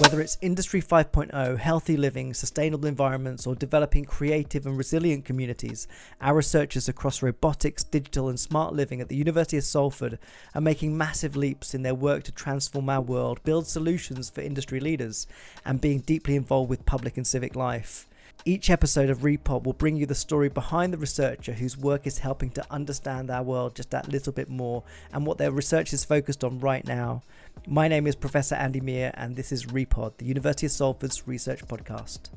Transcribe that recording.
Whether it's Industry 5.0, healthy living, sustainable environments, or developing creative and resilient communities, our researchers across robotics, digital, and smart living at the University of Salford are making massive leaps in their work to transform our world, build solutions for industry leaders, and being deeply involved with public and civic life. Each episode of Repod will bring you the story behind the researcher whose work is helping to understand our world just that little bit more and what their research is focused on right now. My name is Professor Andy Miah, and this is Repod, the University of Salford's research podcast.